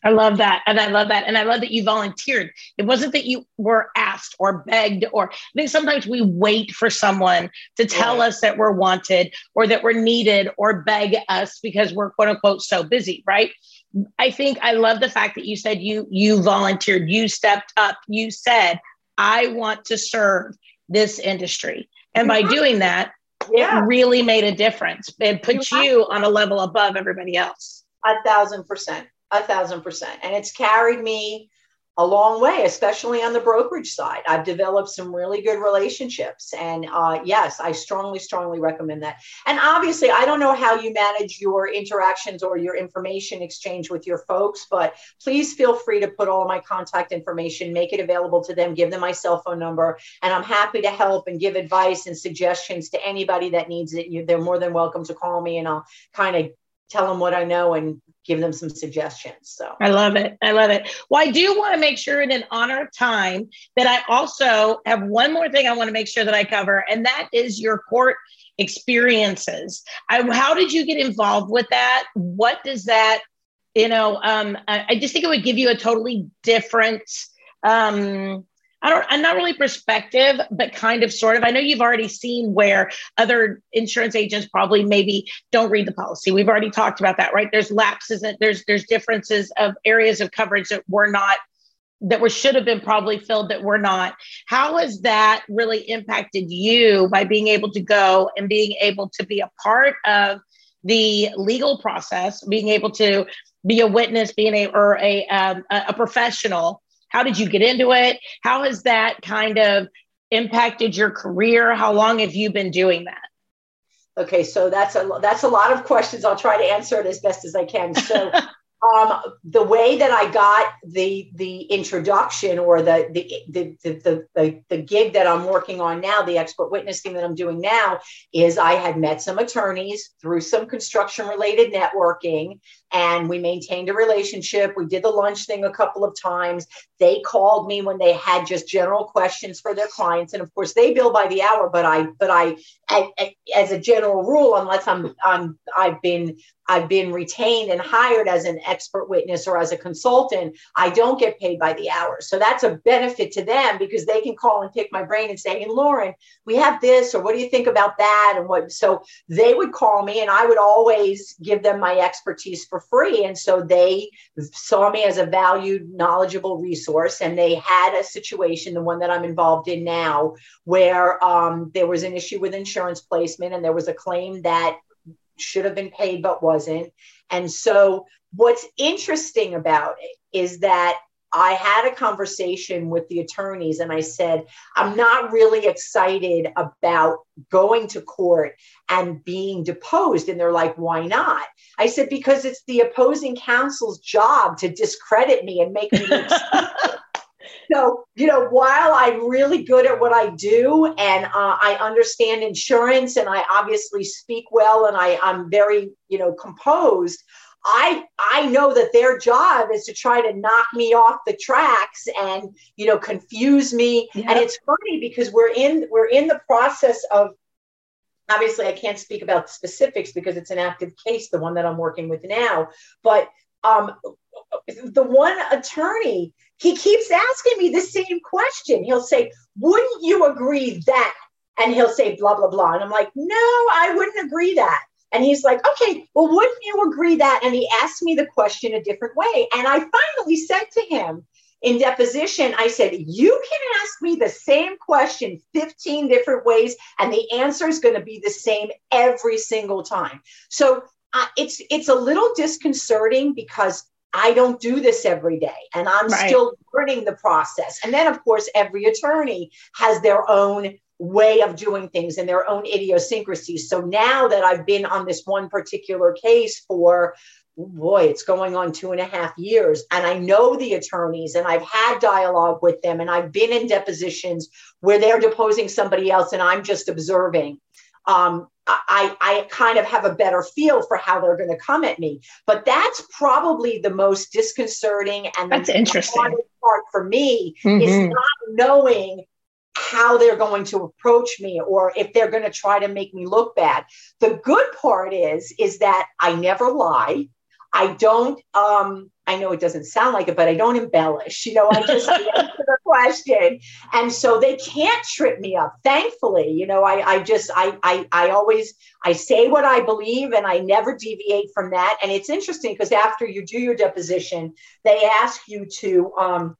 B: I love that. And I love that. And I love that you volunteered. It wasn't that you were asked or begged, or I think sometimes we wait for someone to tell us that we're wanted or that we're needed or beg us because we're quote unquote so busy, right? I think I love the fact that you said you you volunteered, you stepped up, you said, I want to serve this industry. And by doing that, yeah. it really made a difference. It put you on a level above everybody else.
C: A thousand percent a thousand percent. And it's carried me a long way, especially on the brokerage side. I've developed some really good relationships. And uh, yes, I strongly, strongly recommend that. And obviously, I don't know how you manage your interactions or your information exchange with your folks, but please feel free to put all my contact information, make it available to them, give them my cell phone number. And I'm happy to help and give advice and suggestions to anybody that needs it. You, they're more than welcome to call me and I'll kind of tell them what I know and give them some suggestions. So
B: I love it. I love it. Well, I do want to make sure in an honor of time that I also have one more thing I want to make sure that I cover, and that is your court experiences. I, how did you get involved with that? What does that, you know, um, I, I just think it would give you a totally different um, I don't, I'm not really perspective, but kind of sort of. I know you've already seen where other insurance agents probably maybe don't read the policy. We've already talked about that, right? There's lapses and there's there's differences of areas of coverage that were not that were should have been probably filled that were not. How has that really impacted you by being able to go and being able to be a part of the legal process, being able to be a witness, being a or a um, a professional how did you get into it? How has that kind of impacted your career? How long have you been doing that?
C: Okay, so that's a that's a lot of questions. I'll try to answer it as best as I can. So um, the way that I got the the introduction or the the, the the, the the gig that I'm working on now, the expert witness thing that I'm doing now, is I had met some attorneys through some construction related networking, and we maintained a relationship. We did the lunch thing a couple of times. They called me when they had just general questions for their clients, and of course they bill by the hour. But I but I, I as a general rule, unless I'm I'm I've been I've been retained and hired as an expert witness or as a consultant, I don't get paid by the hour. So that's a benefit to them because they can call and pick my brain and say, Hey, Lorin, we have this, or what do you think about that? And what, so they would call me and I would always give them my expertise for free. And so they saw me as a valued, knowledgeable resource. And they had a situation, the one that I'm involved in now, where um, there was an issue with insurance placement and there was a claim that should have been paid but wasn't. And so, what's interesting about it is that I had a conversation with the attorneys and I said, I'm not really excited about going to court and being deposed. And they're like, why not? I said, because it's the opposing counsel's job to discredit me and make me look so you know while i'm really good at what i do and uh, i understand insurance and i obviously speak well and I, i'm very you know composed i i know that their job is to try to knock me off the tracks and you know confuse me yep. and it's funny because we're in we're in the process of obviously i can't speak about specifics because it's an active case the one that i'm working with now but um, the one attorney he keeps asking me the same question. He'll say, Wouldn't you agree that? And he'll say, blah, blah, blah. And I'm like, No, I wouldn't agree that. And he's like, Okay, well, wouldn't you agree that? And he asked me the question a different way. And I finally said to him, in deposition, I said, You can ask me the same question 15 different ways, and the answer is going to be the same every single time. So uh, it's it's a little disconcerting because I don't do this every day and I'm right. still learning the process. And then, of course, every attorney has their own way of doing things and their own idiosyncrasies. So now that I've been on this one particular case for boy, it's going on two and a half years. And I know the attorneys and I've had dialogue with them and I've been in depositions where they're deposing somebody else and I'm just observing. Um, I, I kind of have a better feel for how they're going to come at me. But that's probably the most disconcerting and
B: that's
C: the
B: interesting
C: part for me mm-hmm. is not knowing how they're going to approach me or if they're going to try to make me look bad. The good part is is that I never lie. I don't um I know it doesn't sound like it, but I don't embellish. You know, I just answer the question. And so they can't trip me up. Thankfully, you know, I, I just, I, I, I always, I say what I believe and I never deviate from that. And it's interesting because after you do your deposition, they ask you to um,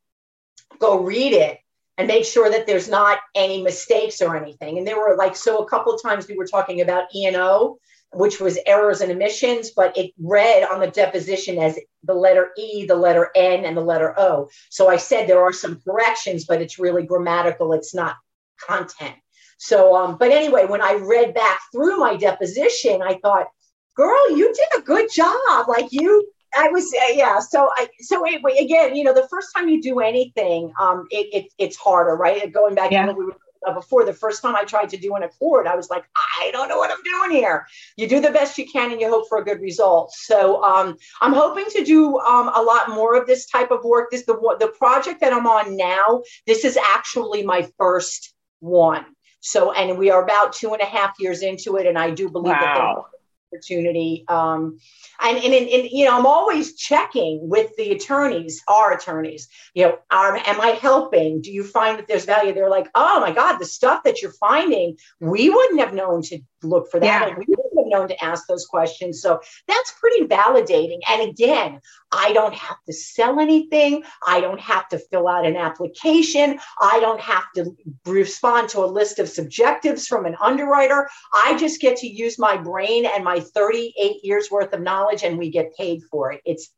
C: go read it and make sure that there's not any mistakes or anything. And there were like, so a couple times we were talking about E&O which was errors and omissions, but it read on the deposition as the letter E, the letter N, and the letter O. So I said there are some corrections, but it's really grammatical, it's not content. So, um, but anyway, when I read back through my deposition, I thought, girl, you did a good job. Like you, I was, uh, yeah. So I, so anyway, again, you know, the first time you do anything, um, it, it it's harder, right? Going back yeah. to what we were uh, before the first time I tried to do an ACORD, I was like, I don't know what I'm doing here. You do the best you can and you hope for a good result. So um, I'm hoping to do um, a lot more of this type of work. This the the project that I'm on now. This is actually my first one. So and we are about two and a half years into it, and I do believe wow. that opportunity. Um, and, and, and, and, you know, I'm always checking with the attorneys, our attorneys, you know, are, am I helping? Do you find that there's value? They're like, oh my God, the stuff that you're finding, we wouldn't have known to look for that. Yeah. We known to ask those questions. So that's pretty validating. And again, I don't have to sell anything. I don't have to fill out an application. I don't have to respond to a list of subjectives from an underwriter. I just get to use my brain and my 38 years worth of knowledge and we get paid for it. It's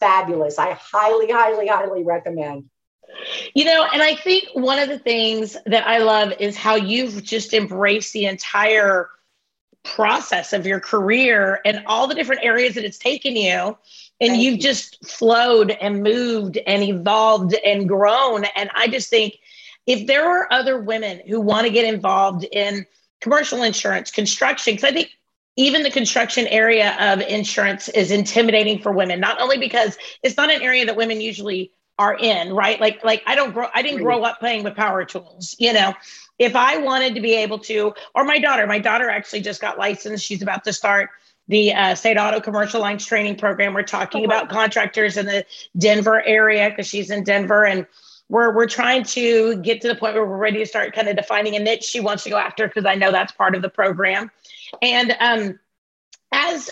C: fabulous. I highly, highly, highly recommend.
B: You know, and I think one of the things that I love is how you've just embraced the entire process of your career and all the different areas that it's taken you. And Thank you've you. just flowed and moved and evolved and grown. And I just think if there are other women who want to get involved in commercial insurance, construction, because I think even the construction area of insurance is intimidating for women, not only because it's not an area that women usually are in, right? Like like I don't grow I didn't grow up playing with power tools, you know. If I wanted to be able to, or my daughter, my daughter actually just got licensed. She's about to start the uh, state auto commercial lines training program. We're talking about contractors in the Denver area because she's in Denver and we're we're trying to get to the point where we're ready to start kind of defining a niche she wants to go after because I know that's part of the program. And um, as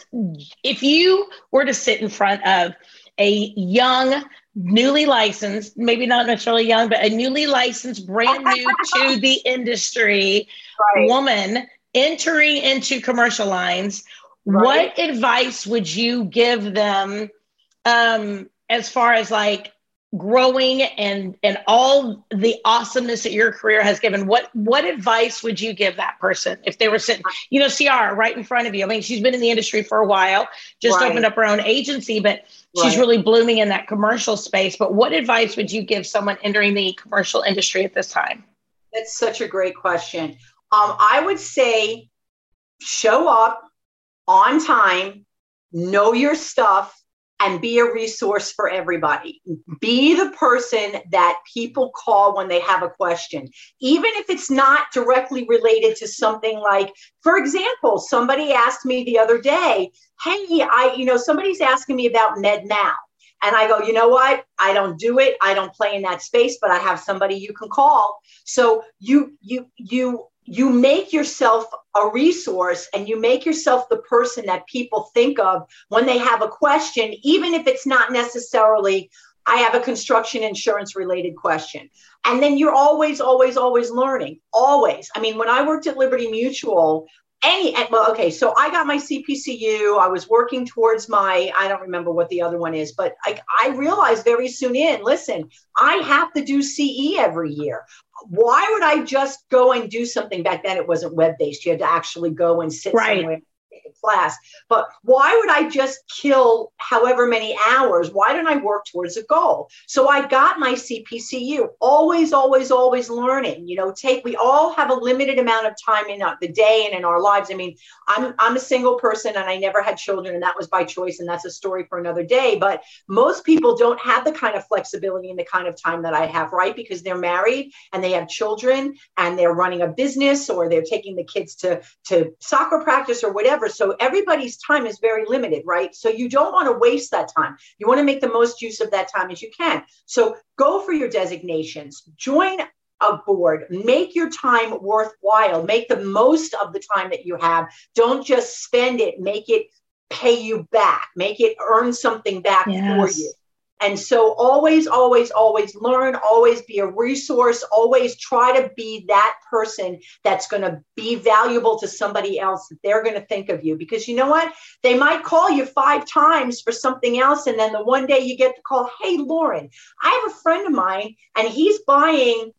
B: if you were to sit in front of a young, newly licensed, maybe not necessarily young, but a newly licensed, brand new to the industry right. woman entering into commercial lines, right. what advice would you give them um, as far as like growing and and all the awesomeness that your career has given what what advice would you give that person if they were sitting you know Ciara right in front of you I mean she's been in the industry for a while just right. opened up her own agency but she's right. really blooming in that commercial space but what advice would you give someone entering the commercial industry at this time
C: that's such a great question um, I would say show up on time know your stuff and be a resource for everybody. Be the person that people call when they have a question, even if it's not directly related to something like, for example, somebody asked me the other day, Hey, I, you know, somebody's asking me about Med Now. And I go, you know what? I don't do it. I don't play in that space, but I have somebody you can call. So you, you, you, you make yourself a resource and you make yourself the person that people think of when they have a question, even if it's not necessarily, I have a construction insurance related question. And then you're always, always, always learning. Always. I mean, when I worked at Liberty Mutual, any well okay so i got my cpcu i was working towards my i don't remember what the other one is but i, I realized very soon in listen i have to do ce every year. Why would i just go and do something? Back then it wasn't web based you had to actually go and sit right. somewhere class. But why would I just kill however many hours? Why don't I work towards a goal? So I got my CPCU, always, always, always learning. You know, take, we all have a limited amount of time in the day and in our lives. I mean, I'm, I'm a single person and I never had children, and that was by choice. And that's a story for another day. But most people don't have the kind of flexibility and the kind of time that I have, right? Because they're married and they have children and they're running a business or they're taking the kids to, to soccer practice or whatever. So everybody's time is very limited, right? So you don't want to waste that time. You want to make the most use of that time as you can. So go for your designations, join a board, make your time worthwhile, make the most of the time that you have. Don't just spend it, make it pay you back, make it earn something back yes. for you. And so always, always, always learn, always be a resource, always try to be that person that's going to be valuable to somebody else that they're going to think of you. Because you know what? They might call you five times for something else. And then the one day you get the call, hey, Lorin, I have a friend of mine and he's buying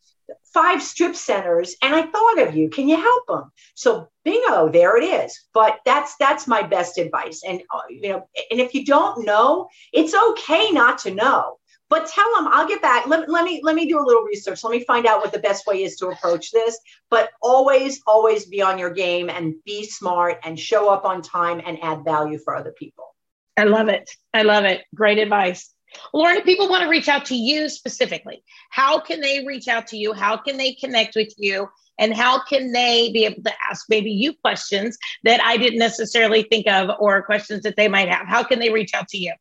C: five strip centers and I thought of you. Can you help them? So bingo, there it is. But that's that's my best advice. And uh, you know, and if you don't know, it's okay not to know. But tell them I'll get back. Let, let me let me do a little research. Let me find out what the best way is to approach this. But always, always be on your game and be smart and show up on time and add value for other people.
B: I love it. I love it. Great advice. Lorin, if people want to reach out to you specifically, how can they reach out to you? How can they connect with you? And how can they be able to ask maybe you questions that I didn't necessarily think of or questions that they might have? How can they reach out to you?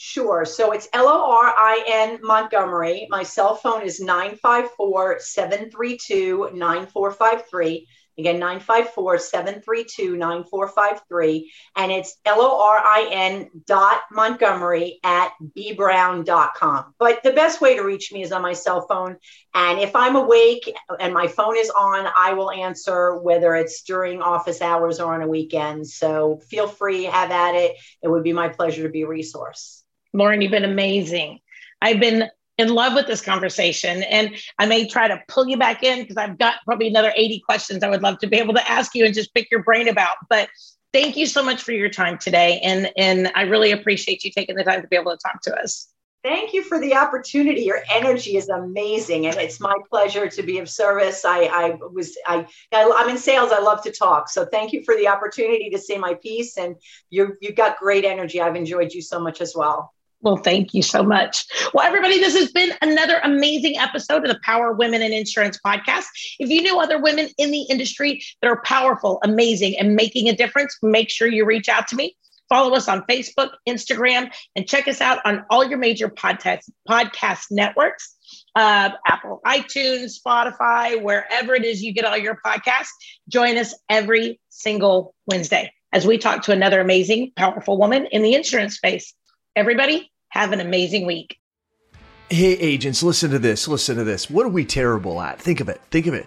C: Sure. So it's L O R I N Montgomery. My cell phone is 954 732 9453. Again, 954 732 9453. And it's L O R I N dot Montgomery at bbrown.com. But the best way to reach me is on my cell phone. And if I'm awake and my phone is on, I will answer whether it's during office hours or on a weekend. So feel free, have at it. It would be my pleasure to be a resource.
B: Lorin, you've been amazing. I've been in love with this conversation. And I may try to pull you back in because I've got probably another 80 questions I would love to be able to ask you and just pick your brain about. But thank you so much for your time today. And, and I really appreciate you taking the time to be able to talk to us.
C: Thank you for the opportunity. Your energy is amazing, and it's my pleasure to be of service. I, I was I, I'm in sales. I love to talk, so thank you for the opportunity to say my piece. And you you got great energy. I've enjoyed you so much as well.
B: Well, thank you so much. Well, everybody, this has been another amazing episode of the Power Women in Insurance podcast. If you know other women in the industry that are powerful, amazing, and making a difference, make sure you reach out to me. Follow us on Facebook, Instagram, and check us out on all your major podcast, podcast networks uh, Apple, iTunes, Spotify, wherever it is you get all your podcasts. Join us every single Wednesday as we talk to another amazing, powerful woman in the insurance space. Everybody, have an amazing week.
D: Hey, agents, listen to this. Listen to this. What are we terrible at? Think of it. Think of it.